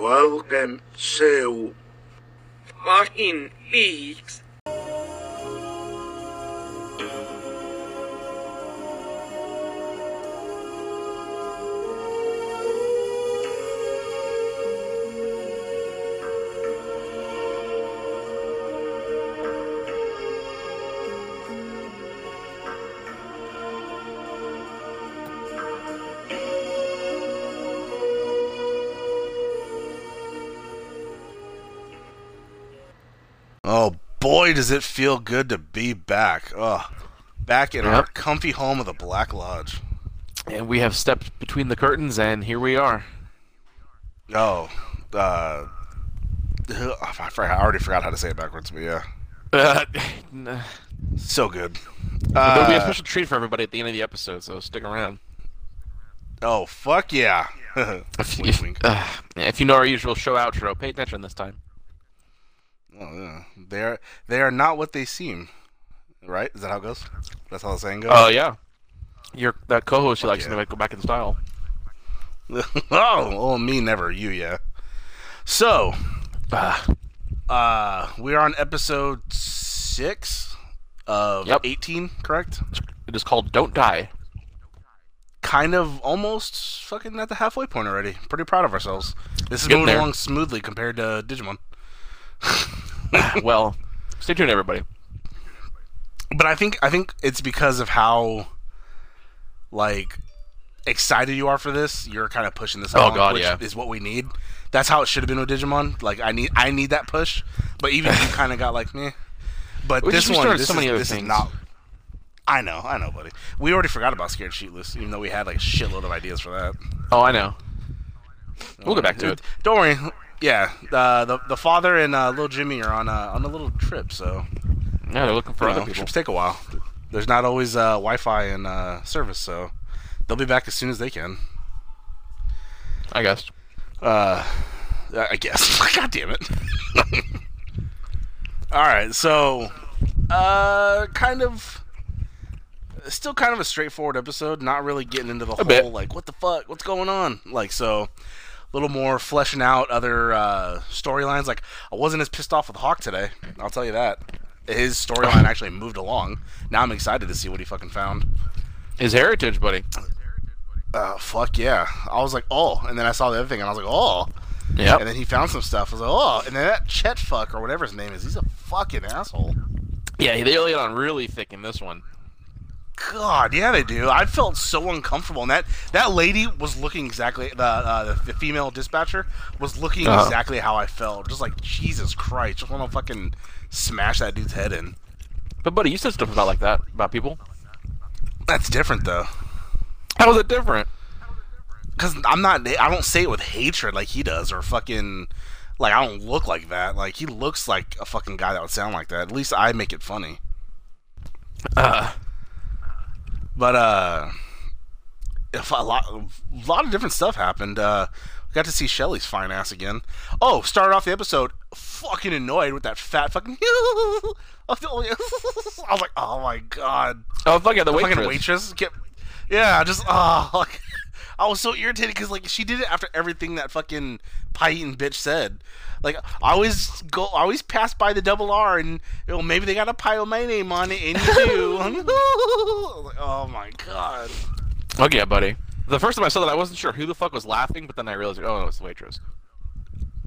Welcome to fucking leaks. Boy, does it feel good to be back. Ugh. Back in our comfy home of the Black Lodge. And we have stepped between the curtains, and here we are. Oh, uh, I, forgot, I already forgot how to say it backwards, but yeah, Uh, so good. but there'll be a Uh, special treat for everybody at the end of the episode, so stick around. oh fuck yeah! If, wink, if, wink. uh, if you know our usual show outro, pay attention this time. Oh, yeah. They are they are not what they seem. Right? Is that how it goes? That's how the saying goes. Oh yeah, your that co-host, you likes yeah. to go back in style. oh, oh, me never. You yeah. So, uh, we are on episode six of Yep. eighteen, correct? it is called "Don't Die." kind of almost fucking at the halfway point already. Pretty proud of ourselves. This is Getting moving there. along smoothly compared to Digimon. well, stay tuned, everybody. But I think I think it's because of how like excited you are for this. You're kind of pushing this. Oh, along, God, which yeah. is what we need. That's how it should have been with Digimon. Like I need I need that push. But even you kind of got like me. But We this just one, this, so is, this is not. I know, I know, buddy. We already forgot about Scared Sheetless, even though we had like a shitload of ideas for that. Oh, I know. We'll get back to it. Don't worry. Yeah, uh, the the father and uh, little Jimmy are on a on a little trip, so Yeah, they're looking for you other know, people. trips take a while. There's not always uh, Wi-Fi and uh, service, so they'll be back as soon as they can. I guess. Uh, I guess. God damn it. All right, so uh, kind of. Still kind of a straightforward episode, not really getting into the whole bit. like what the fuck, what's going on? Like so a little more fleshing out other uh, storylines. Like I wasn't as pissed off with Hawk today. I'll tell you that. His storyline actually moved along. Now I'm excited to see what he fucking found. His heritage, buddy. Uh, fuck yeah! I was like, oh, and then I saw the other thing, and I was like, oh, Yeah. and then he found some stuff. I was like, oh, and then that Chet fuck or whatever his name is, he's a fucking asshole. Yeah, they laid on really thick in this one. God, yeah, they do. I felt so uncomfortable, and that that lady was looking exactly the uh, the, female dispatcher was looking Uh-huh. exactly how I felt. Just like Jesus Christ, just want to fucking smash that dude's head in. But buddy, you said stuff about like that about people. That's different though, How was it different? because I'm not. I don't say it with hatred like he does, or fucking. Like I don't look like that. Like he looks like a fucking guy that would sound like that. At least I make it funny. Uh, But uh, a lot, a lot of different stuff happened. Uh, got to see Shelly's fine ass again. Oh, started off the episode fucking annoyed with that fat fucking. I was like, oh my god, oh fuck yeah, the the waitress. fucking waitress kept. Yeah, just oh, like, I was so irritated because like she did it after everything that fucking pie eating bitch said. Like I always go, I always pass by the double R and you know, maybe they got a pie with my name on it, and you do. Like, oh my god. Okay, yeah, buddy. The first time I saw that, I wasn't sure who the fuck was laughing, but then I realized, oh, no, it's the waitress.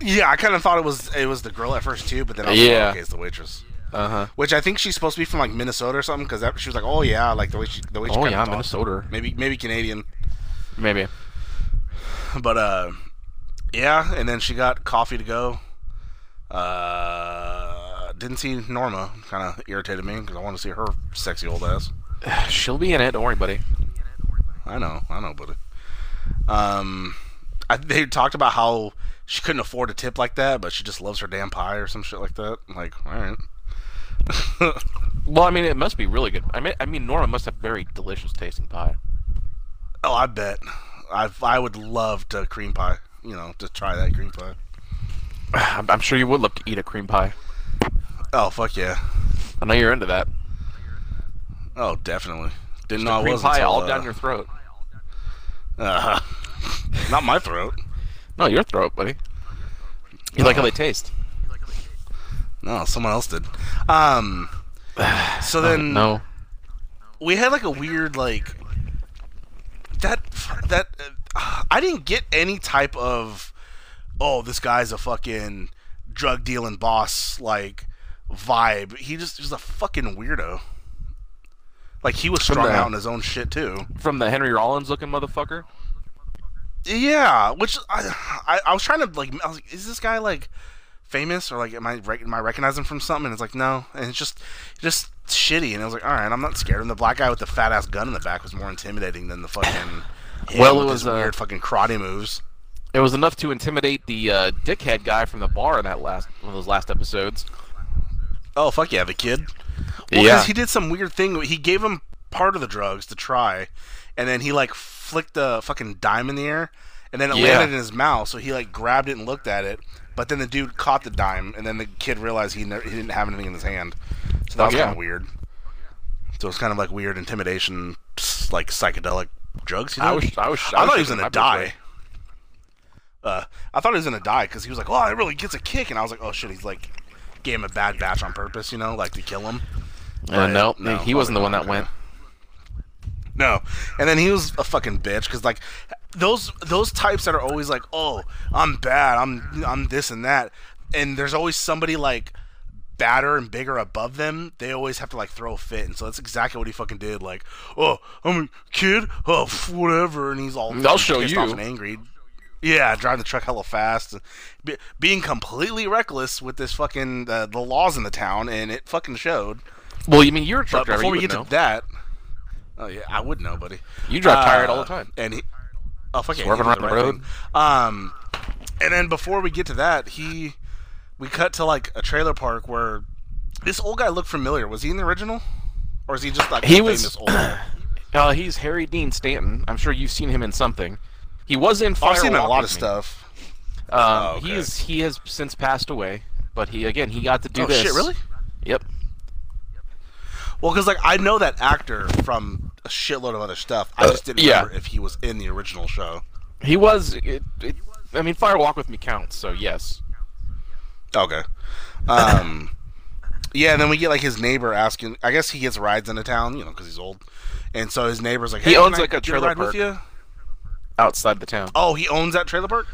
Yeah, I kind of thought it was it was the girl at first too, but then I was Yeah. like, okay, it's the waitress. Uh huh. Which I think she's supposed to be from like Minnesota or something because she was like, oh yeah, like the way she the way she Oh kinda yeah, talked. Minnesota. Maybe maybe Canadian. Maybe. But uh, yeah, and then she got coffee to go. Uh, didn't see Norma. Kind of irritated me because I want to see her sexy old ass. She'll be in it. Don't worry, buddy. I know, I know, buddy. Um, I, they talked about how she couldn't afford a tip like that, but she just loves her damn pie or some shit like that. I'm like, all right. Well, I mean, it must be really good. I mean, I mean, Norma must have very delicious tasting pie. Oh, I bet. I I would love to cream pie. You know, to try that cream pie. I'm, I'm sure you would love to eat a cream pie. Oh fuck yeah. I know you're into that. Oh, definitely. Didn't Just know a I cream was pie until, all uh, down your throat. Uh, not my throat. No, your throat, buddy. You like how they taste? No, someone else did. Um, so then no. we had like a weird like that uh, I didn't get any type of oh this guy's a fucking drug dealing boss like vibe. He just was a fucking weirdo. Like he was strung the- out in his own shit too. From the Henry Rollins looking motherfucker. Yeah, which I, I I was trying to like I was like, is this guy like famous or like am I am I recognizing from something? And it's like no, and it's just just shitty. And I was like, all right, I'm not scared. And the black guy with the fat ass gun in the back was more intimidating than the fucking him Well, it was, his uh, weird fucking karate moves. It was enough to intimidate the uh, dickhead guy from the bar in that last one of those last episodes. Oh fuck yeah, the kid. Well, Yeah. because he did some weird thing. He gave him part of the drugs to try, and then he like flicked the fucking dime in the air, and then it Yeah. landed in his mouth. So he like grabbed it and looked at it, but then the dude caught the dime, and then the kid realized he ne- he didn't have anything in his hand. So that was yeah. kind of weird. So it's kind of like weird intimidation, like psychedelic drugs. You know? I was, I was, I, thought he was gonna die. Uh, I thought he was gonna die because he was like, "Oh, it really gets a kick," and I was like, "Oh shit, he's like gave him a bad batch on purpose, you know, like to kill him." Uh, But no, no, he wasn't the one that went. No, and then he was a fucking bitch because like those those types that are always like, "Oh, I'm bad, I'm I'm this and that," and there's always somebody like badder and bigger above them. They always have to like throw a fit, and so that's exactly what he fucking did. Like, "Oh, I'm a kid, oh whatever," and he's all I'll show pissed you. off and angry. Yeah, driving the truck hella fast, be, being completely reckless with this fucking uh, the laws in the town, and it fucking showed. Well, you mean you're a truck But driver? before we get know. to that, oh yeah, I would know, buddy. You drive tired all Uh, the time. And he, oh fuck yeah, Swerving around the road. thing. Um, and then before we get to that, he, we cut to like a trailer park where this old guy looked familiar. Was he in the original, or is he just like He was- famous old? guy? Uh, he's Harry Dean Stanton. I'm sure you've seen him in something. He was in Oh, Fire I've seen a lot of stuff. Um, Oh, He is he has since passed away, but he again he got to do oh this. shit, really? Yep. Well, because like I know that actor from a shitload of other stuff. I just didn't Uh, yeah. remember if he was in the original show. He was. It, it, I mean, Fire Walk with Me counts, so yes. Okay. Um. yeah, and then we get like his neighbor asking. I guess he gets rides into town, you know, because he's old. And so his neighbor's like, He owns, like, a trailer park. you?" Outside the town. Oh, he owns that trailer park.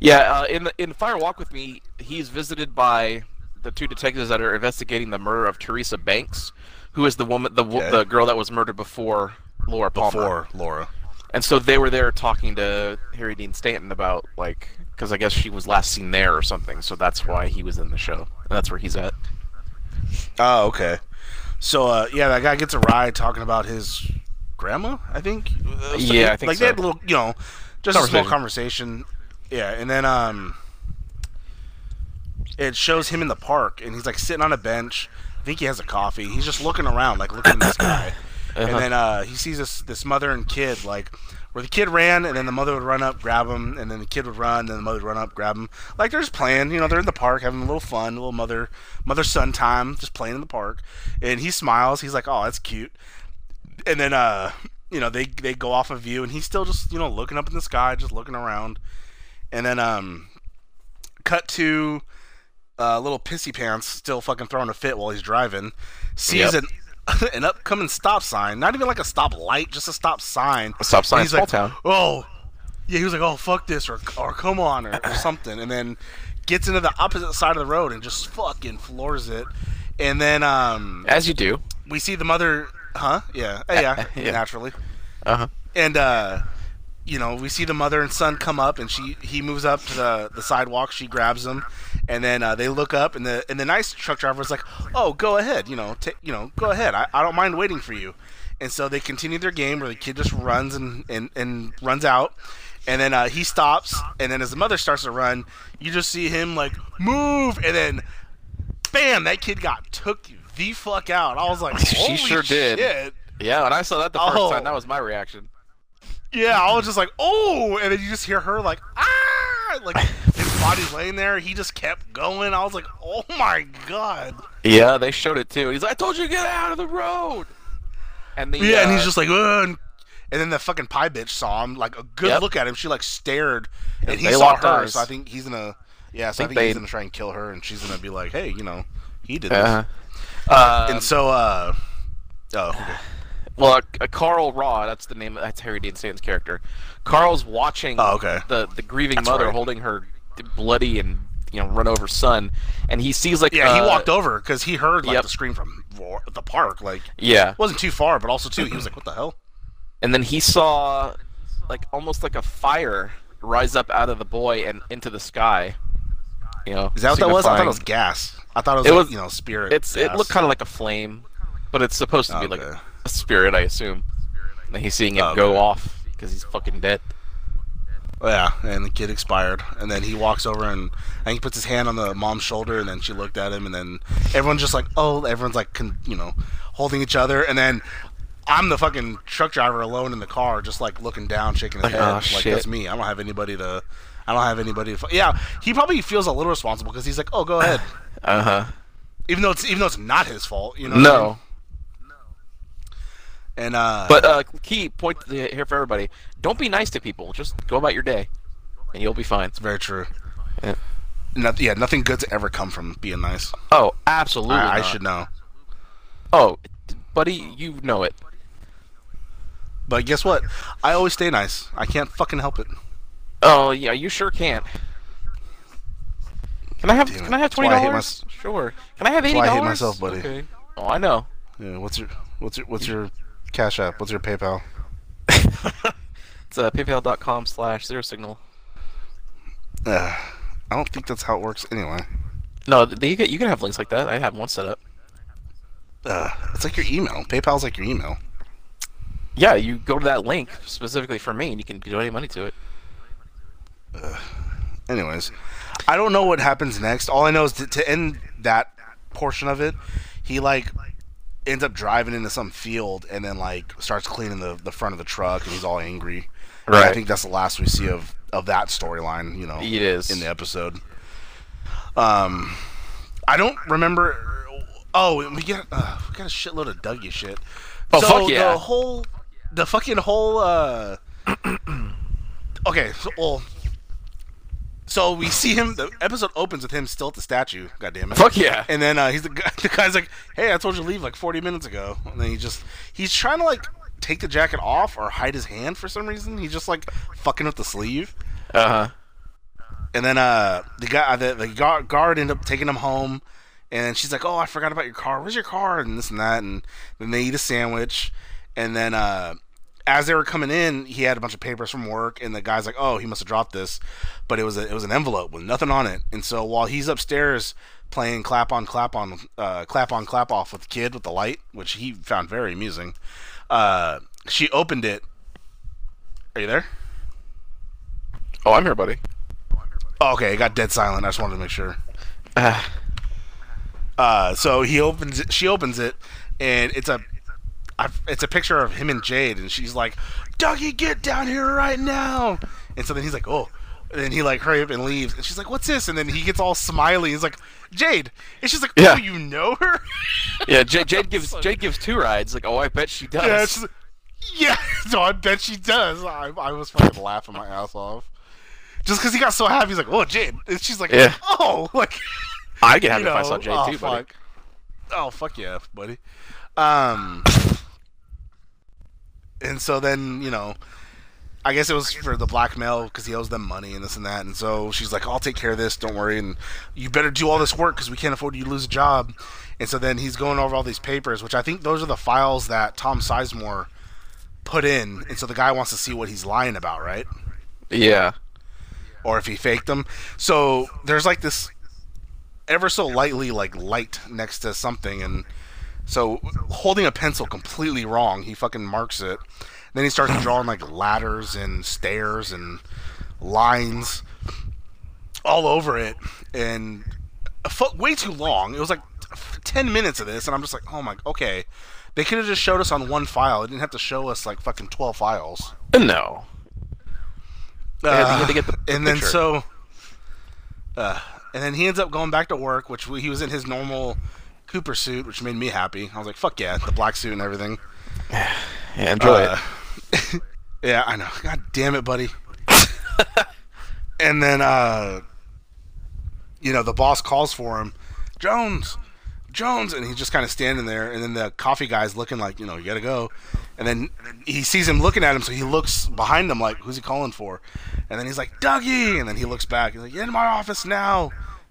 Yeah. Uh, in the, in Fire Walk with Me, he's visited by the two detectives that are investigating the murder of Teresa Banks, who is the woman, the Okay. the girl that was murdered before Laura Palmer. Before Laura. And so they were there talking to Harry Dean Stanton about like because I guess she was last seen there or something. So that's why he was in the show. And that's where he's at. Oh, okay. So, uh, yeah, that guy gets a ride talking about his grandma. I think. Uh, so Yeah, they- I think like they had a little, you know, just a small Conversation. conversation. Yeah, and then um, it shows him in the park, and he's like sitting on a bench. I think he has a coffee. He's just looking around, like looking at this guy. And Uh-huh. then uh, he sees this this mother and kid, like where the kid ran, and then the mother would run up, grab him, and then the kid would run, and then the mother would run up, grab him. Like they're just playing, you know, they're in the park having a little fun, a little mother mother son time, just playing in the park. And he smiles. He's like, "Oh, that's cute." And then uh, you know, they they go off of view, and he's still just you know looking up in the sky, just looking around. And then um, cut to uh, little pissy pants still fucking throwing a fit while he's driving. Sees Yep. an an upcoming stop sign, not even like a stop light, just a stop sign. A stop sign, he's small like, town. Oh, yeah. He was like, "Oh, fuck this," or "or come on," or, or something, and then gets into the opposite side of the road and just fucking floors it. And then um, As you do. we see the mother, huh? Yeah, yeah, Yeah. naturally Uh huh. and uh you know we see the mother and son come up and she he moves up to the the sidewalk she grabs him and then uh, they look up and the and the nice truck driver is like oh go ahead you know ta you know go ahead I, I don't mind waiting for you and so they continue their game where the kid just runs and and, and runs out and then uh, he stops and then as the mother starts to run you just see him like move and then bam that kid got took the fuck out i was like She sure did. Yeah, when I saw that the first Oh. time, that was my reaction. Yeah, I was just like, oh, and then you just hear her like, ah, like body's laying there. He just kept going. I was like, oh my god. Yeah, they showed it too. He's like, I told you to get out of the road. And the Yeah, and uh, he's just like, Ugh. and and then the fucking pie bitch saw him. Like a good Yep. look at him. She like stared, and he saw her. eyes. So I think he's gonna. Yeah, so I think think, he's gonna try and kill her, and she's gonna be like, "Hey, you know, he did Uh, this." uh, and so, uh, oh, okay. well, uh, uh, Carl Rodd, that's the name. That's Harry Dean Stanton's character. Carl's watching Oh, okay. the the grieving That's mother right. holding her bloody and you know run over son, and he sees like yeah, he uh, walked over because he heard like yep. the scream from the park. Like, Yeah, it wasn't too far, but also too, he was like, "What the hell?" and then he saw like almost like a fire rise up out of the boy and into the sky. You know, Is that what that was? I thought it was gas. I thought it was, It like, was- you know, spirit. It's it looked kind of like a flame, but it's supposed to be like Okay. a spirit, I assume. And he's seeing it Okay. go off because he's fucking dead. Yeah, and the kid expired, and then he walks over and I think he puts his hand on the mom's shoulder, and then she looked at him, and then everyone's just like, oh, everyone's like, con- you know, holding each other, and then I'm the fucking truck driver alone in the car, just like looking down, shaking his Like, head, oh, like shit. that's me. I don't have anybody to, I don't have anybody. To, yeah, he probably feels a little responsible because he's like, oh, go ahead, Uh huh. even though it's even though it's not his fault, you know. what I mean? No, and uh, but uh, key point here for everybody: don't be nice to people. Just go about your day, and you'll be fine. it's very true. Yeah. Noth- yeah, nothing good's ever come from being nice. Oh, absolutely. I, I should know. Oh, buddy, you know it. But guess what? I always stay nice. I can't fucking help it. Oh yeah, you sure can. Can I have Damn. Can I have twenty dollars? Sure. Can I have eighty why I dollars? hate myself, buddy. Okay. Oh, I know. Yeah, what's your what's your what's your cash app? What's your PayPal? it's uh, paypal.com slash zero signal. Uh, I don't think that's how it works anyway. No, th- you can you can have links like that. I have one set up. Uh, it's like your email. PayPal's like your email. Yeah, you go to that link specifically for me, and you can donate money to it. Anyways, I don't know what happens next. All I know is to, to end that portion of it, he like ends up driving into some field and then like starts cleaning the, the front of the truck and he's all angry. And I think that's the last we see of of that storyline. You know, It is. in the episode. Um, I don't remember. Oh, we get uh, we got a shitload of Dougie shit. Oh, so fuck yeah. The whole, the fucking whole. uh Okay, so well, so we see him. The episode opens with him still at the statue. God damn it. Fuck yeah. And then uh, he's the guy. The guy's like, "Hey, I told you to leave like 40 minutes ago." And then he just he's trying to like take the jacket off or hide his hand for some reason. He's just like fucking with the sleeve. Uh huh. And then uh, the guy, the, the guard, guard ended up taking him home. And she's like, "Oh, I forgot about your car. Where's your car?" And this and that. And then they eat a sandwich. And then uh, as they were coming in, he had a bunch of papers from work. And the guy's like, "Oh, he must have dropped this," but it was a, it was an envelope with nothing on it. And so while he's upstairs playing clap on clap on uh, clap on clap off with the kid with the light, which he found very amusing, uh, she opened it. Are you there? Oh, I'm here, buddy. Oh, okay, it got dead silent. I just wanted to make sure. Uh, Uh, so he opens it, she opens it, and it's a, I- it's a picture of him and Jade, and she's like, "Dougie, get down here right now!" And so then he's like, "Oh," and then he like hurry up and leaves, and she's like, "What's this?" And then he gets all smiley. He's like, "Jade," and she's like, "Oh, Yeah. you know her?" yeah, Jade, Jade gives Jade gives two rides. Like, oh, I bet she does. yeah, she's like, yeah. So I bet she does. I, I was fucking laughing my ass off. Just because he got so happy, he's like, "Oh, Jade," and she's like, Yeah. "Oh, like." I get happy you if I saw Jade oh, too, buddy. Oh fuck yeah, buddy. Um, and so then you know, I guess it was for the blackmail because he owes them money and this and that. And so she's like, "I'll take care of this. Don't worry. And you better do all this work because we can't afford you to lose a job." And so then he's going over all these papers, which I think those are the files that Tom Sizemore put in. And so the guy wants to see what he's lying about, right? Yeah. or if he faked them. So there's like this ever so lightly like light next to something and so holding a pencil completely wrong, he fucking marks it. Then he starts drawing like ladders and stairs and lines all over it and way too long. It was like 10 minutes of this and I'm just like, "Oh my, okay. They could have just showed us on one file. They didn't have to show us like fucking 12 files." No. They had to- had to get the- and then picture. so, uh, and then he ends up going back to work, which he was in his normal Cooper suit, which made me happy. I was like, "Fuck yeah!" The black suit and everything. Yeah, enjoy Uh, yeah, I know. God damn it, buddy. and then, uh, you know, the boss calls for him, Jones, Jones, and he's just kind of standing there, and then the coffee guy's looking like, you know, you gotta go, and then he sees him looking at him, so he looks behind him like, who's he calling for? And then he's like, Dougie, and then he looks back, he's like, in my office now.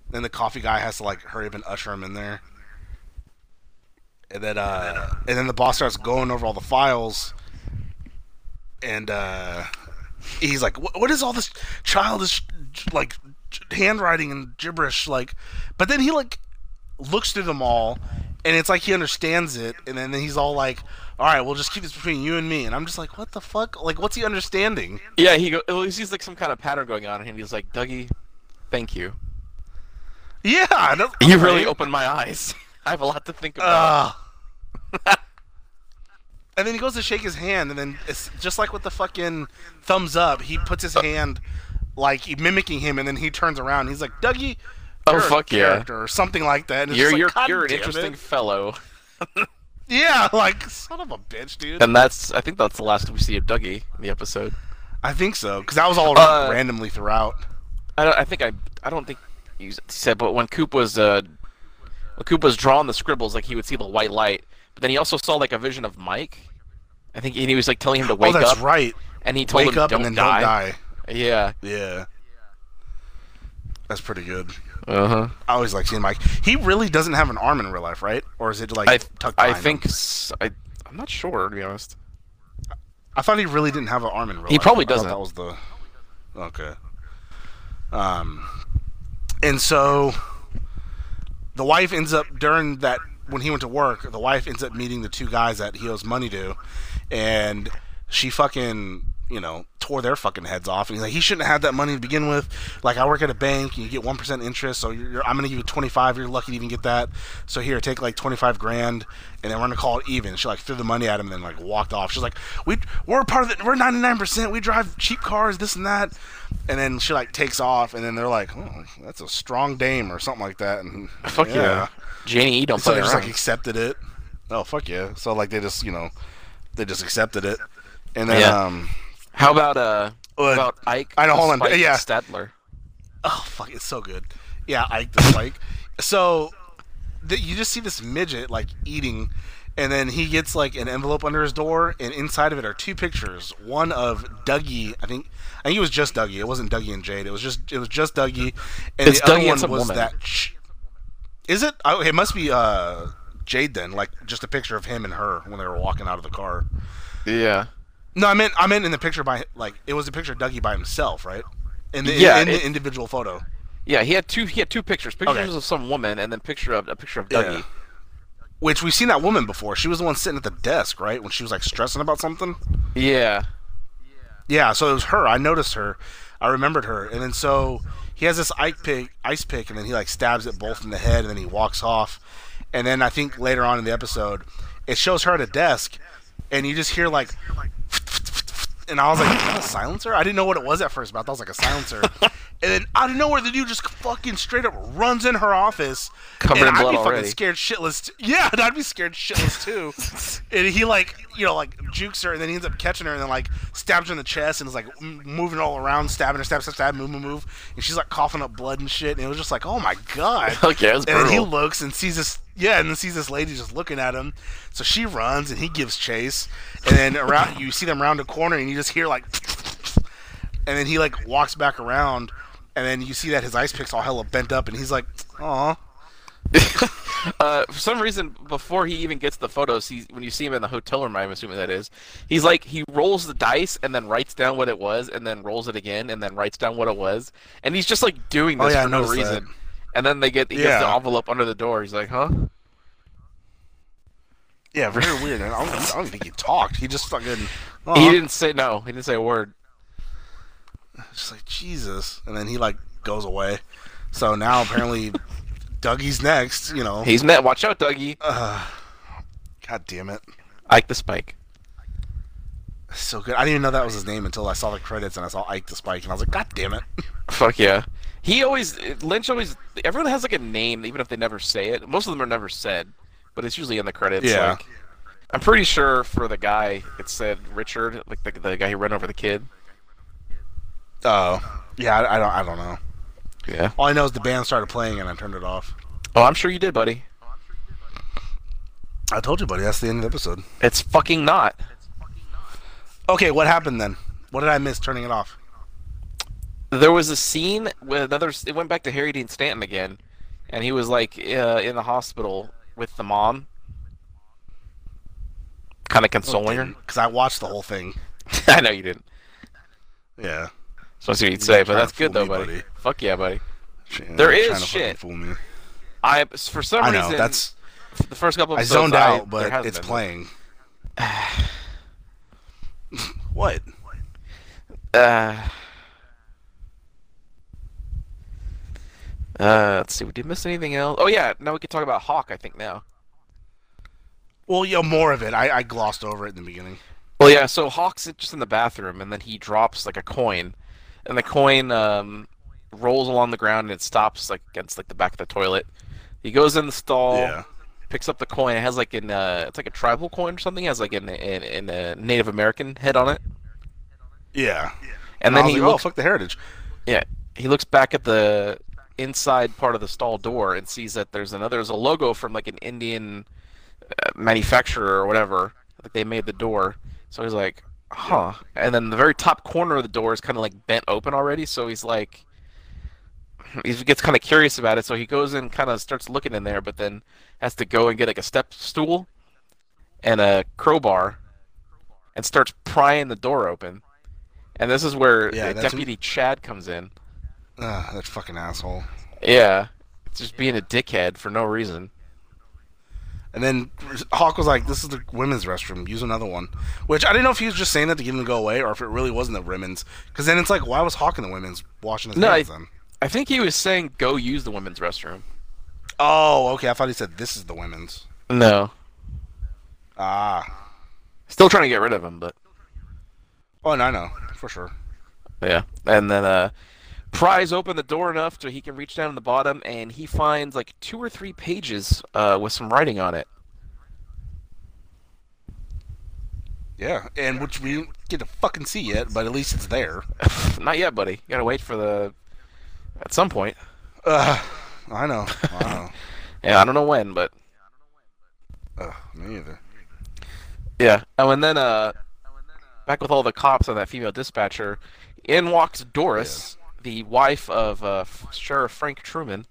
Then the coffee guy has to like hurry up and usher him in there. And then, uh, and then the boss starts going over all the files, and uh, he's like, "What what is all this childish, like, handwriting and gibberish?" Like, but then he like looks through them all, and it's like he understands it, and then he's all like, "All right, we'll just keep this between you and me." And I'm just like, "What the fuck? Like, what's he understanding?" Yeah, he go, he sees like some kind of pattern going on, and he's like, Dougie, thank you. Yeah, You really opened my eyes. I have a lot to think about. And then he goes to shake his hand, and then it's just like with the fucking thumbs up. He puts his hand like mimicking him, and then he turns around. he's like, "Dougie, Oh, fuck yeah. character," or something like that. And it's you're like, you're you're an interesting it." fellow, Yeah, like son of a bitch, dude. and that's I think that's the last we see of Dougie in the episode. I think so because that was all Uh, randomly throughout. I don't, I think I I don't think you said, but when Coop was uh was drawing the scribbles, like he would see the white light, but then he also saw like a vision of Mike. I think and he was like telling him to wake up. oh, that's up, right. and he told Wake him up don't and then die. don't die. Yeah. Yeah, that's pretty good. Uh huh. I always like seeing Mike. He really doesn't have an arm in real life, right? Or is it like I tucked I think s- I I'm not sure to be honest. I thought he really didn't have an arm in real He life. He probably doesn't. That was the okay. Um, and so the wife ends up during that when he went to work. The wife ends up meeting the two guys that he owes money to, and she fucking you know tore their fucking heads off. And he's like, he shouldn't have had that money to begin with. Like, I work at a bank, and you get one percent interest, so you're, you're, I'm gonna give you twenty five. You're lucky to even get that. So here, take like twenty five grand, and then we're gonna call it even. She like threw the money at him, and then like walked off. She's like, we we're part of the we're ninety nine percent. We drive cheap cars, this and that. And then she like takes off, and then they're like, oh, that's a strong dame or something like that. And Fuck yeah. Janie E don't so play they just around. like accepted it. Oh fuck yeah! So like they just you know they just accepted it, and then Yeah. um How about uh Uh, about Ike? I know, hold on, Spike yeah. Stadler. oh fuck it's so good. Yeah, Ike the Spike. so th- you just see this midget like eating, and then he gets like an envelope under his door, and inside of it are two pictures. One of Dougie, I think. I think it was just Dougie. It wasn't Dougie and Jade. It was just it was just Dougie, and It's the Dougie and one some was woman. that. Ch- is it? Oh, it must be uh Jade then. Like just a picture of him and her when they were walking out of the car. Yeah. No, I meant I meant in the picture by like it was a picture of Dougie by himself, right? In the Yeah, in, it- the individual photo. Yeah, he had two. He had two pictures. Pictures Okay. of some woman, and then picture of a picture of Yeah. Dougie. Which we've seen that woman before. She was the one sitting at the desk, right? When she was like stressing about something. Yeah. Yeah, so it was her. I noticed her. I remembered her. And then so he has this ice pick, ice pick, and then he like stabs it both in the head, and then he walks off. And then I think later on in the episode, it shows her at a desk, and you just hear like, and I was like, a silencer? I didn't know what it was at first, but I thought it was like a silencer. and then out of nowhere, the dude just fucking straight up runs in her office. Covered and I'd be fucking already. scared shitless. T- yeah, I'd be scared shitless too. and he like, you know, like jukes her, and then he ends up catching her, and then like stabs her in the chest, and is like m- moving all around, stabbing her, stab, stab, stab, move, move, move, and she's like coughing up blood and shit. And it was just like, oh my god. Okay, it was And then he looks and sees this, yeah, and then sees this lady just looking at him. So she runs, and he gives chase, and then around you see them round a corner, and you just hear like, and then he like walks back around, and then you see that his ice pick's all hella bent up, and he's like, "Aw, Uh, for some reason, before he even gets the photos, he when you see him in the hotel room, I'm assuming that is, he's like he rolls the dice and then writes down what it was, and then rolls it again and then writes down what it was, and he's just like doing this Oh, this yeah, I for no reason. that. And then they get he gets the envelope under the door. He's like, huh? yeah, very weird." I don't, I don't think he talked. He just fucking, He didn't say no. He didn't say a word. Just like Jesus, and then he like goes away. So now apparently, Dougie's next. You know, He's net. Watch out, Dougie. Uh, God damn it. Ike the Spike. So good. I didn't even know that was his name until I saw the credits and I saw Ike the Spike, and I was like, God damn it. Fuck yeah. He always Lynch always everyone has like a name even if they never say it. Most of them are never said, but it's usually in the credits. Yeah. Like, I'm pretty sure for the guy it said Richard, like the, the guy who ran over the kid. Oh, yeah. I, I don't. I don't know. Yeah. All I know is the band started playing and I turned it off. Oh, I'm sure you did, buddy. I told you, buddy. That's the end of the episode. It's fucking not. Okay, what happened then? What did I miss turning it off? There was a scene with another. It went back to Harry Dean Stanton again, and he was like uh, in the hospital with the mom, kind of consoling her. Because I watched the whole thing. I know you didn't. Yeah. So that's what you'd say, but that's good though, me, buddy. buddy. Fuck yeah, buddy. There is trying to fucking shit. Fool me. I for some I know. reason That's the first couple I zoned out, there but it's playing. what? Uh, uh, let's see. We Did we miss anything else? Oh yeah, now we can talk about Hawk. I think now. Well, yeah, more of it. I, I glossed over it in the beginning. Well, yeah. So Hawk's just in the bathroom, and then he drops like a coin, and the coin um, rolls along the ground and it stops like against like the back of the toilet. He goes in the stall, Yeah. picks up the coin. It has like an uh, it's like a tribal coin or something. It has like an, an, an a Native American head on it, Yeah. and I then he like, looks oh, fuck the heritage. Yeah, he looks back at the inside part of the stall door and sees that there's another there's a logo from like an Indian uh, manufacturer or whatever. Like they made the door, so he's like, huh. And then the very top corner of the door is kind of like bent open already, so he's like, he gets kind of curious about it. So he goes and kind of starts looking in there, but then has to go and get like a step stool and a crowbar and starts prying the door open. And this is where Yeah, Deputy Chad comes in. Ugh, that fucking asshole. Yeah, just being a dickhead for no reason. And then Hawk was like, "This is the women's restroom. Use another one." Which I didn't know if he was just saying that to get him to go away, or if it really wasn't the women's. Because then it's like, why was Hawk in the women's washing his No, hands I- then? I think he was saying go use the women's restroom. Oh, okay. I thought he said this is the women's. No, Ah. still trying to get rid of him, but Oh, and I know for sure. yeah. And then uh, pries open the door enough so he can reach down to the bottom, and he finds like two or three pages uh, with some writing on it. Yeah, and which we didn't get to fucking see yet, but at least it's there. Not yet, buddy. You gotta wait for the at some point. Uh, I know. I know. Yeah, I don't know when, but Ugh, me either. yeah. Oh, and then uh, back with all the cops and that female dispatcher, in walks Doris, the wife of uh, Sheriff Frank Truman.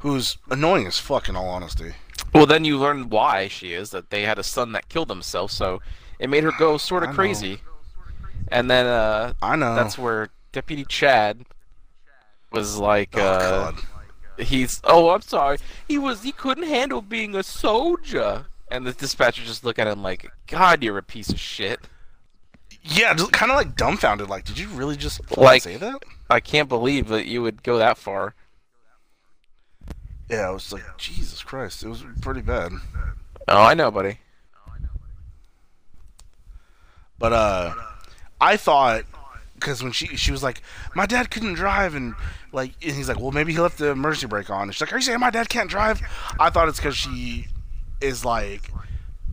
Who's annoying as fuck, in all honesty. Well, then you learn why she is that they had a son that killed himself, so it made her go sort of crazy. And then uh, I know. that's where Deputy Chad was like, Oh, uh, God. he's oh, I'm sorry, he was he couldn't handle being a soldier. And the dispatcher just look at him like, God, you're a piece of shit. Yeah, just kind of like dumbfounded. Like, did you really just Like- say that? I can't believe that you would go that far. Yeah, I was like, Jesus Christ, it was pretty bad. Oh, I know, buddy. But uh, I thought because when she she was like, my dad couldn't drive, and like, and he's like, well, maybe he left the emergency brake on. And she's like, are you saying my dad can't drive? I thought it's because she is like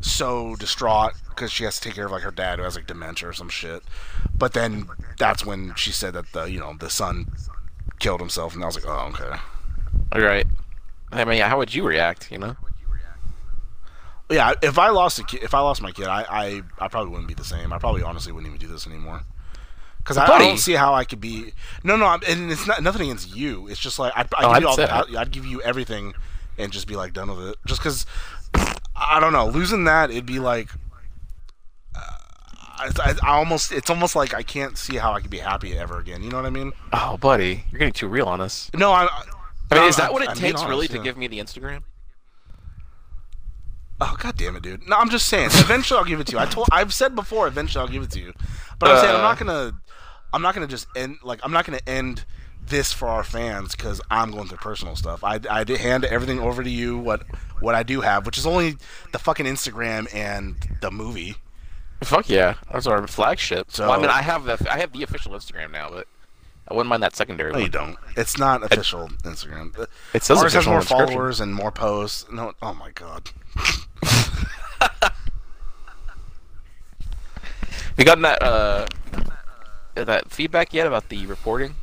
so distraught because she has to take care of like her dad who has like dementia or some shit. But then that's when she said that the you know the son killed himself, and I was like, oh okay. All right. I mean, how would you react? You know? Yeah, if I lost a kid, if I lost my kid, I, I, I probably wouldn't be the same. I probably honestly wouldn't even do this anymore. Because I, I don't see how I could be. No, no, I'm, and it's not nothing against you. It's just like I'd, I'd Oh, give you all the, say that. I'd give you everything, and just be like done with it. Just because I don't know, losing that, it'd be like. Uh, I, I, I almost, it's almost like I can't see how I could be happy ever again. You know what I mean? Oh, buddy, you're getting too real on us. No, I. I mean, no, is that I'm- what it I'm takes honest, really to yeah. give me the Instagram? Oh god damn it, dude! No, I'm just saying. Eventually, I'll give it to you. I told, I've said before. Eventually, I'll give it to you. But I'm saying I'm Uh. not gonna, I'm not gonna just end. Like I'm not gonna end this for our fans because I'm going through personal stuff. I, I did hand everything over to you. What what I do have, which is only the fucking Instagram and the movie. Fuck yeah, that's our flagship. So- well, I mean, I have the I have the official Instagram now, but I wouldn't mind that secondary No, one. you don't. It's not official Instagram. It says Ours has more in the description. followers and more posts. No, oh my god. We gotten that uh that feedback yet about the reporting?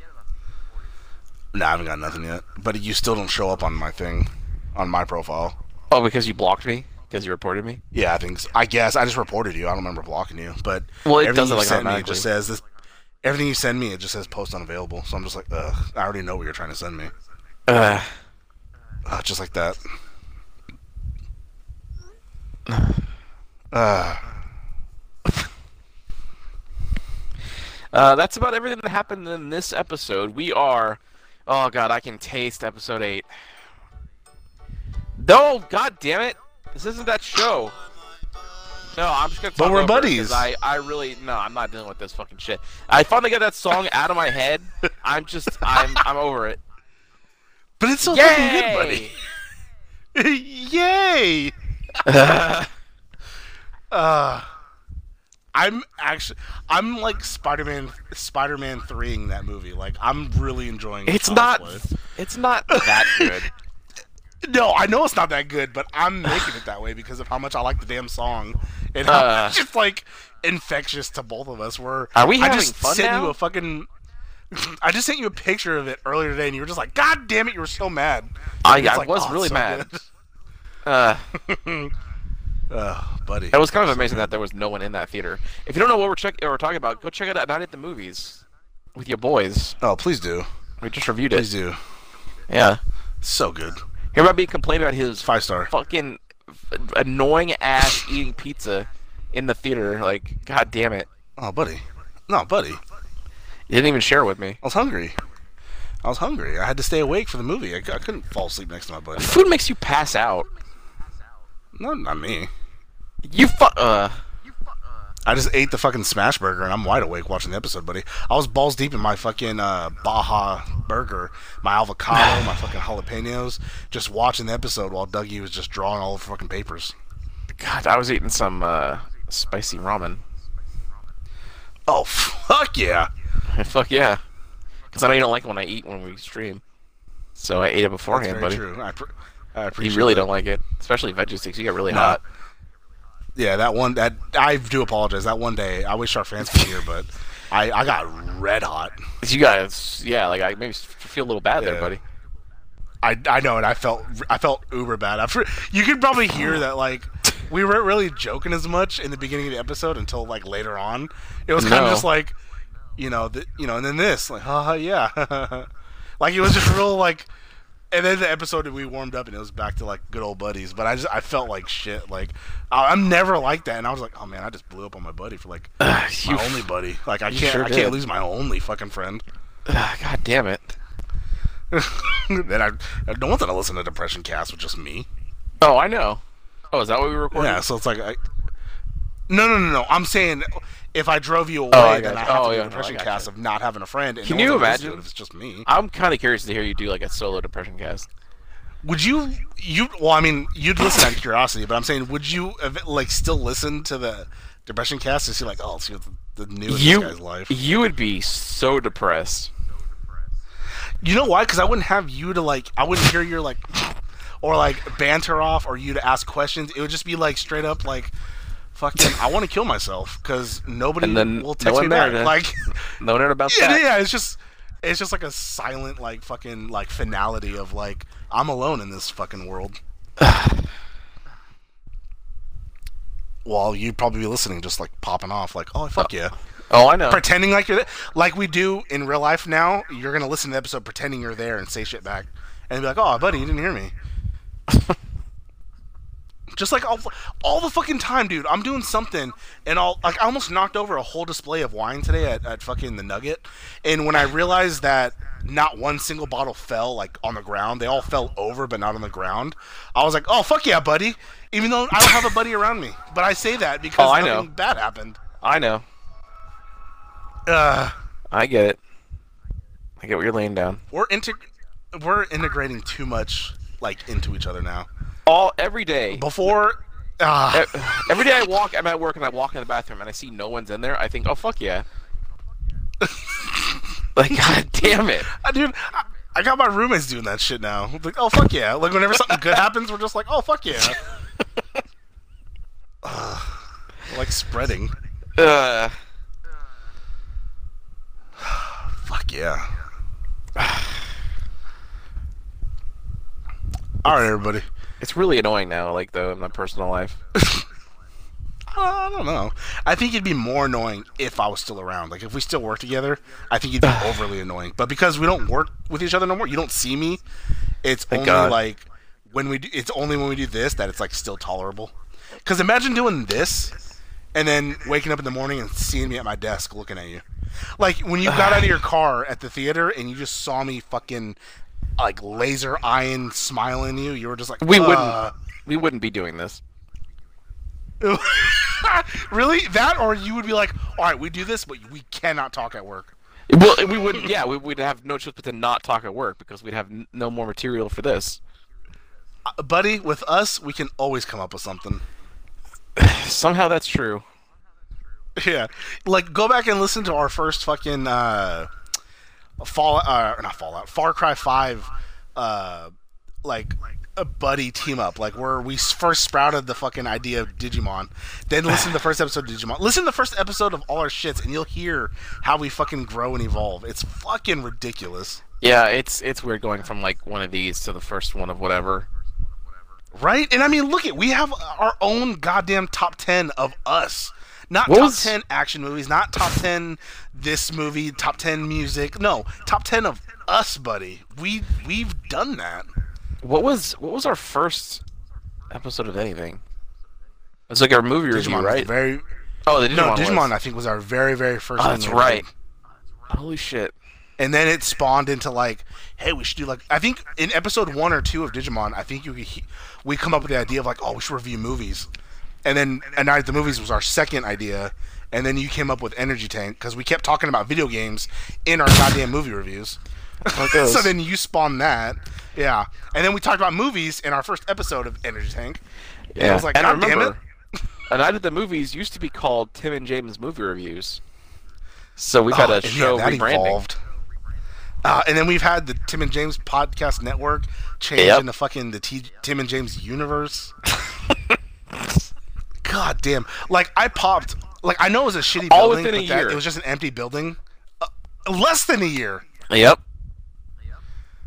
No, I haven't got nothing yet. But you still don't show up on my thing, on my profile. Oh, because you blocked me? Because you reported me? Yeah, I think. So. I guess I just reported you. I don't remember blocking you, but Well, it everything does it you like sent me it just says this. Everything you send me, it just says post unavailable. So I'm just like, ugh. I already know what you're trying to send me. Uh, Uh, just like that. Uh, uh, that's about everything that happened in this episode. We are. Oh god, I can taste episode eight. No, god damn it! This isn't that show. No, I'm just gonna. But we're buddies. I, I really no, I'm not dealing with this fucking shit. I finally got that song out of my head. I'm just, I'm, I'm over it. but it's so Yay! fucking good, buddy. Yay! Uh, I'm actually, I'm like Spider-Man, Spider-Man threeing that movie. Like, I'm really enjoying. It. It's not, cosplay. it's not that good. No, I know it's not that good, but I'm making it that way because of how much I like the damn song and how Uh. it's just like infectious to both of us. We're are we having I just fun sent now? you a fucking. I just sent you a picture of it earlier today, and you were just like, "God damn it!" You were so mad. I, It's I like, was "Oh, really so mad. good." Uh, Ugh, buddy. it was kind of amazing that there was no one in that theater. If you don't know what we're check or we're talking about, go check it out. Night at the movies with your boys. Oh, please do. We just reviewed it. Please do. Yeah. So good. Hear about me complaining about his Five star. fucking annoying ass eating pizza in the theater. Like, god damn it. Oh, buddy. No, buddy. He didn't even share with me. I was hungry. I was hungry. I had to stay awake for the movie. I couldn't fall asleep next to my buddy. Food makes you pass out. No, not me. You fu- uh. I just ate the fucking smash burger and I'm wide awake watching the episode, buddy. I was balls deep in my fucking uh, Baja burger, my avocado, my fucking jalapenos, just watching the episode while Dougie was just drawing all the fucking papers. God, I was eating some uh, spicy ramen. Oh fuck yeah! Fuck yeah. Because I know you don't like it when I eat when we stream. So I ate it beforehand, buddy. true. I, pr- I You really that. don't like it, especially veggie sticks. You get really No. hot. Yeah, that one. That I do apologize. That one day, I wish our fans could hear, but I I got red hot. You guys, yeah, like I maybe feel a little bad there, buddy. I, I know, and I felt I felt uber bad after. You could probably hear that like we weren't really joking as much in the beginning of the episode until like later on. It was kind No. of just like, you know, the, you know, and then this like, haha, yeah, like it was just real like. And then the episode we warmed up and it was back to like good old buddies. But I just I felt like shit. Like I- I'm never like that, and I was like, oh man, I just blew up on my buddy for like Ugh, my only buddy. Like I can't sure I did. can't lose my only fucking friend. Ugh, God damn it. then I, I don't want them to listen to Depression Cast with just me. Oh, I know. Oh, is that what we were recording? Yeah, so it's like I, no, no, no, no. I'm saying if I drove you away, Oh, I then I have Oh, to do yeah, a no, depression I cast you. of not having a friend. And Can no you one's gonna listen to imagine? it if it's just me? I'm kind of curious to hear you do like a solo depression cast. Would you? You? Well, I mean, you'd listen out of curiosity, but I'm saying, would you like still listen to the depression cast to see like, oh, see what the, the new You, guy's life? you would be so depressed. You know why? Because I wouldn't have you to like. I wouldn't hear your like, or like banter off, or you to ask questions. It would just be like straight up like, fucking, I want to kill myself because nobody And then will no text one me back. there Like, No one heard about yeah, that. yeah, it's just, it's just like a silent like fucking like finality of like I'm alone in this fucking world. While you'd probably be listening, just like popping off, like, oh fuck oh. yeah, Oh, I know. pretending like you're there, like we do in real life now. You're gonna listen to the episode pretending you're there and say shit back, and be like, "Oh, buddy, you didn't hear me." Just like all, all the fucking time, dude. I'm doing something, and I'll like I almost knocked over a whole display of wine today at, at fucking the Nugget, and when I realized that not one single bottle fell like on the ground, they all fell over but not on the ground. I was like, "Oh fuck yeah, buddy!" Even though I don't have a buddy around me, but I say that because Oh, I nothing know. bad happened. I know. Uh, I get it. I get what you're laying down. we're integ- we're integrating too much like into each other now. All every day. Before, uh, Every day I walk, I'm at work and I walk in the bathroom and I see no one's in there. I think, oh fuck yeah. like god damn it. dude, I, I got my roommates doing that shit now. Like, oh fuck yeah! Like whenever something good happens, we're just like, oh fuck yeah. We're, like spreading. Uh, Fuck yeah. All right, everybody. It's really annoying now, like though in my personal life. Uh, I don't know. I think it'd be more annoying if I was still around. Like if we still work together, I think it'd be overly annoying. But because we don't work with each other no more, you don't see me. It's Thank only God. like when we do, it's only when we do this that it's like still tolerable. Because imagine doing this and then waking up in the morning and seeing me at my desk looking at you. Like when you got out of your car at the theater and you just saw me fucking like laser eyeing smiling you, you were just like We "Uh." wouldn't. We wouldn't be doing this. really that or you would be like all right we do this but we cannot talk at work Well, we wouldn't. Yeah, we, we'd have no choice but to not talk at work because we'd have no more material for this. Uh, buddy with us we can always come up with something Somehow that's true. yeah like go back and listen to our first fucking uh fall uh not fallout far cry 5 uh like a buddy team up like where we first sprouted the fucking idea of digimon then listen to the first episode of digimon listen to the first episode of all our shits and you'll hear how we fucking grow and evolve it's fucking ridiculous Yeah, it's it's weird going from like one of these to the first one of whatever. Right? And I mean, look at we have our own goddamn top 10 of us. Not What top was- 10 action movies, not top 10 this movie, top 10 music. No, top 10 of us, buddy. We we've done that. What was what was our first episode of anything? It was like our movie review, Digimon was right? very oh, the Digimon. No, was. Digimon I think was our very very first ah, Oh, one that's that right. Holy shit! And then it spawned into like, hey, we should do like I think in episode 1 or 2 of Digimon, I think you could he- we come up with the idea of like, oh, we should review movies. And then A Night at the Movies was our second idea. And then you came up with Energy Tank because we kept talking about video games in our goddamn movie reviews. How it goes. so then you spawned that, yeah. And then we talked about movies in our first episode of Energy Tank. And I was like, and God damn remember, A Night at the Movies used to be called Tim and James Movie Reviews. So we've had Oh, a show yeah, that rebranding. evolved. Uh, and then we've had the Tim and James podcast network change Yep. into fucking the T- Tim and James universe. God damn! Like I popped. Like I know it was a shitty All building, within a that- year. it was just an empty building. Uh, less than a year. Yep.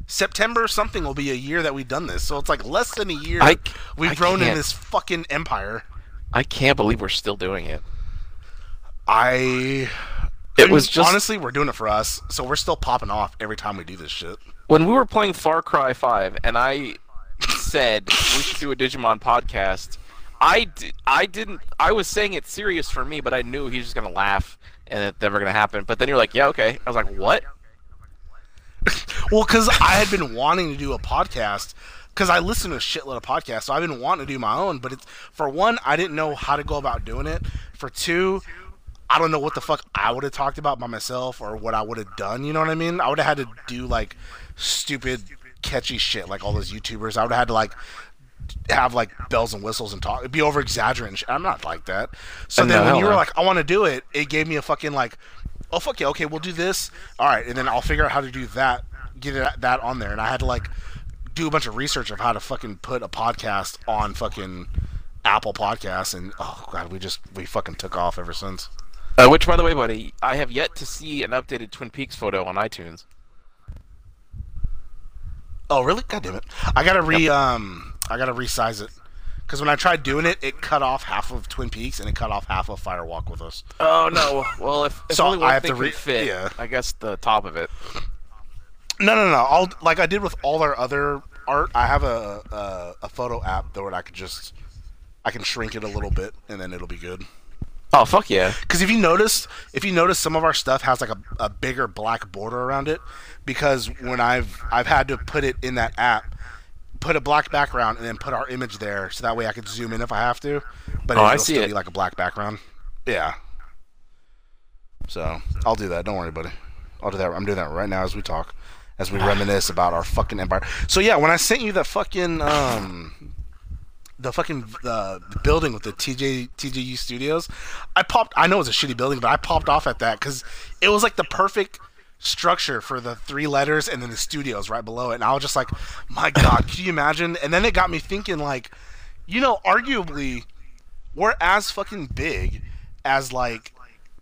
September something will be a year that we've done this. So it's like less than a year. I- we've I grown in can't- this fucking empire. I can't believe we're still doing it. I. It was just honestly, we're doing it for us, so we're still popping off every time we do this shit. when we were playing Far Cry 5 and I said we should do a Digimon podcast. I, di- I didn't I was saying it serious for me, but I knew he was just going to laugh and it's never going to happen. But then you're like, "Yeah, okay." I was like, "What?" Well, because I had been wanting to do a podcast, because I listen to a shitload of podcasts, so I've been wanting to do my own. But it's for one, I didn't know how to go about doing it. For two, I don't know what the fuck I would have talked about by myself or what I would have done. You know what I mean? I would have had to do like stupid, catchy shit like all those YouTubers. I would have had to like have like bells and whistles and talk. It'd be over exaggerating. I'm not like that. So Uh, then no, when you were no. like, I want to do it, it gave me a fucking like, oh fuck yeah, okay, we'll do this. All right, and then I'll figure out how to do that, get it, that on there, and I had to like do a bunch of research of how to fucking put a podcast on fucking Apple Podcasts, and oh god, we just we fucking took off ever since. Uh, which by the way, buddy, I have yet to see an updated Twin Peaks photo on iTunes. Oh really? God damn it! I gotta re um I gotta resize it. Because when I tried doing it, it cut off half of Twin Peaks and it cut off half of Firewalk with us. Oh no. Well, if, if So only one I have thing to re- fit, yeah. I guess the top of it. No, no, no. I'll like I did with all our other art. I have a a, a photo app though, where I could just I can shrink it a little bit and then it'll be good. Oh fuck yeah. Because if you notice, if you notice, some of our stuff has like a, a bigger black border around it. Because when I've I've had to put it in that app, put a black background and then put our image there, so that way I could zoom in if I have to. But Oh, it'll I see still it. be like a black background. Yeah. So I'll do that. Don't worry, buddy. I'll do that. I'm doing that right now as we talk, as we reminisce about our fucking empire. So yeah, when I sent you the fucking um, the fucking uh, the building with the TJ TJU Studios, I popped. I know it's a shitty building, but I popped off at that because it was like the perfect structure for the three letters and then the studios right below it. And I was just like, my god, can you imagine? And then it got me thinking, like, you know, arguably, we're as fucking big as like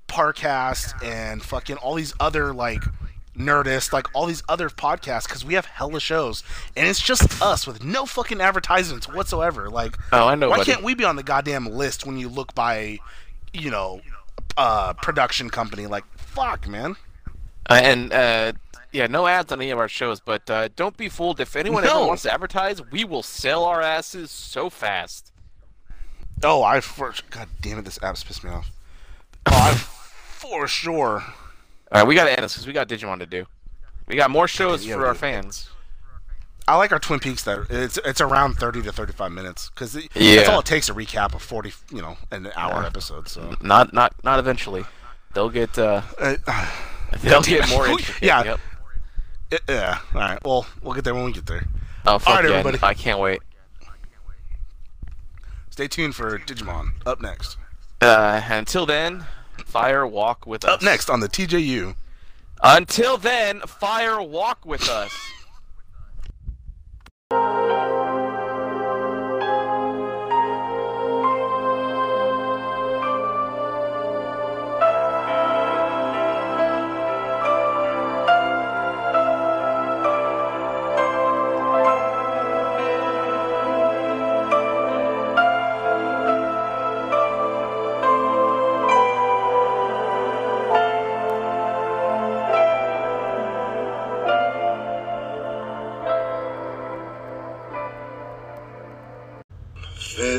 Parcast and fucking all these other like Nerdist, like all these other podcasts, because we have hella shows, and it's just us with no fucking advertisements whatsoever. Like, Oh, I know. why buddy. can't we be on the goddamn list when you look by, you know, uh, production company? Like, fuck, man. Uh, and uh, yeah, no ads on any of our shows. But uh, don't be fooled. If anyone No. ever wants to advertise, we will sell our asses so fast. Oh, I for God damn it, this app's pissed me off. Oh, I for sure. All right, we got to end this because we got Digimon to do. We got more shows yeah, for we our fans. I like our Twin Peaks that it's it's around thirty to thirty five minutes because that's all it takes a recap of forty, you know, an hour episode. So Not not not eventually. They'll get uh, uh, they'll get more interesting. Yeah. Yep. uh, yeah. All right. Well, we'll get there when we get there. Oh fuck right, yeah! everybody. I can't wait. Stay tuned for Digimon up next. Uh, until then, fire walk with us. Up next on the TJU. Until then, fire walk with us.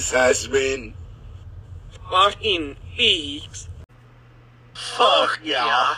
This has been fucking leaks. Fuck yeah.